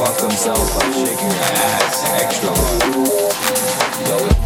fuck themselves by shaking their ass extra hard.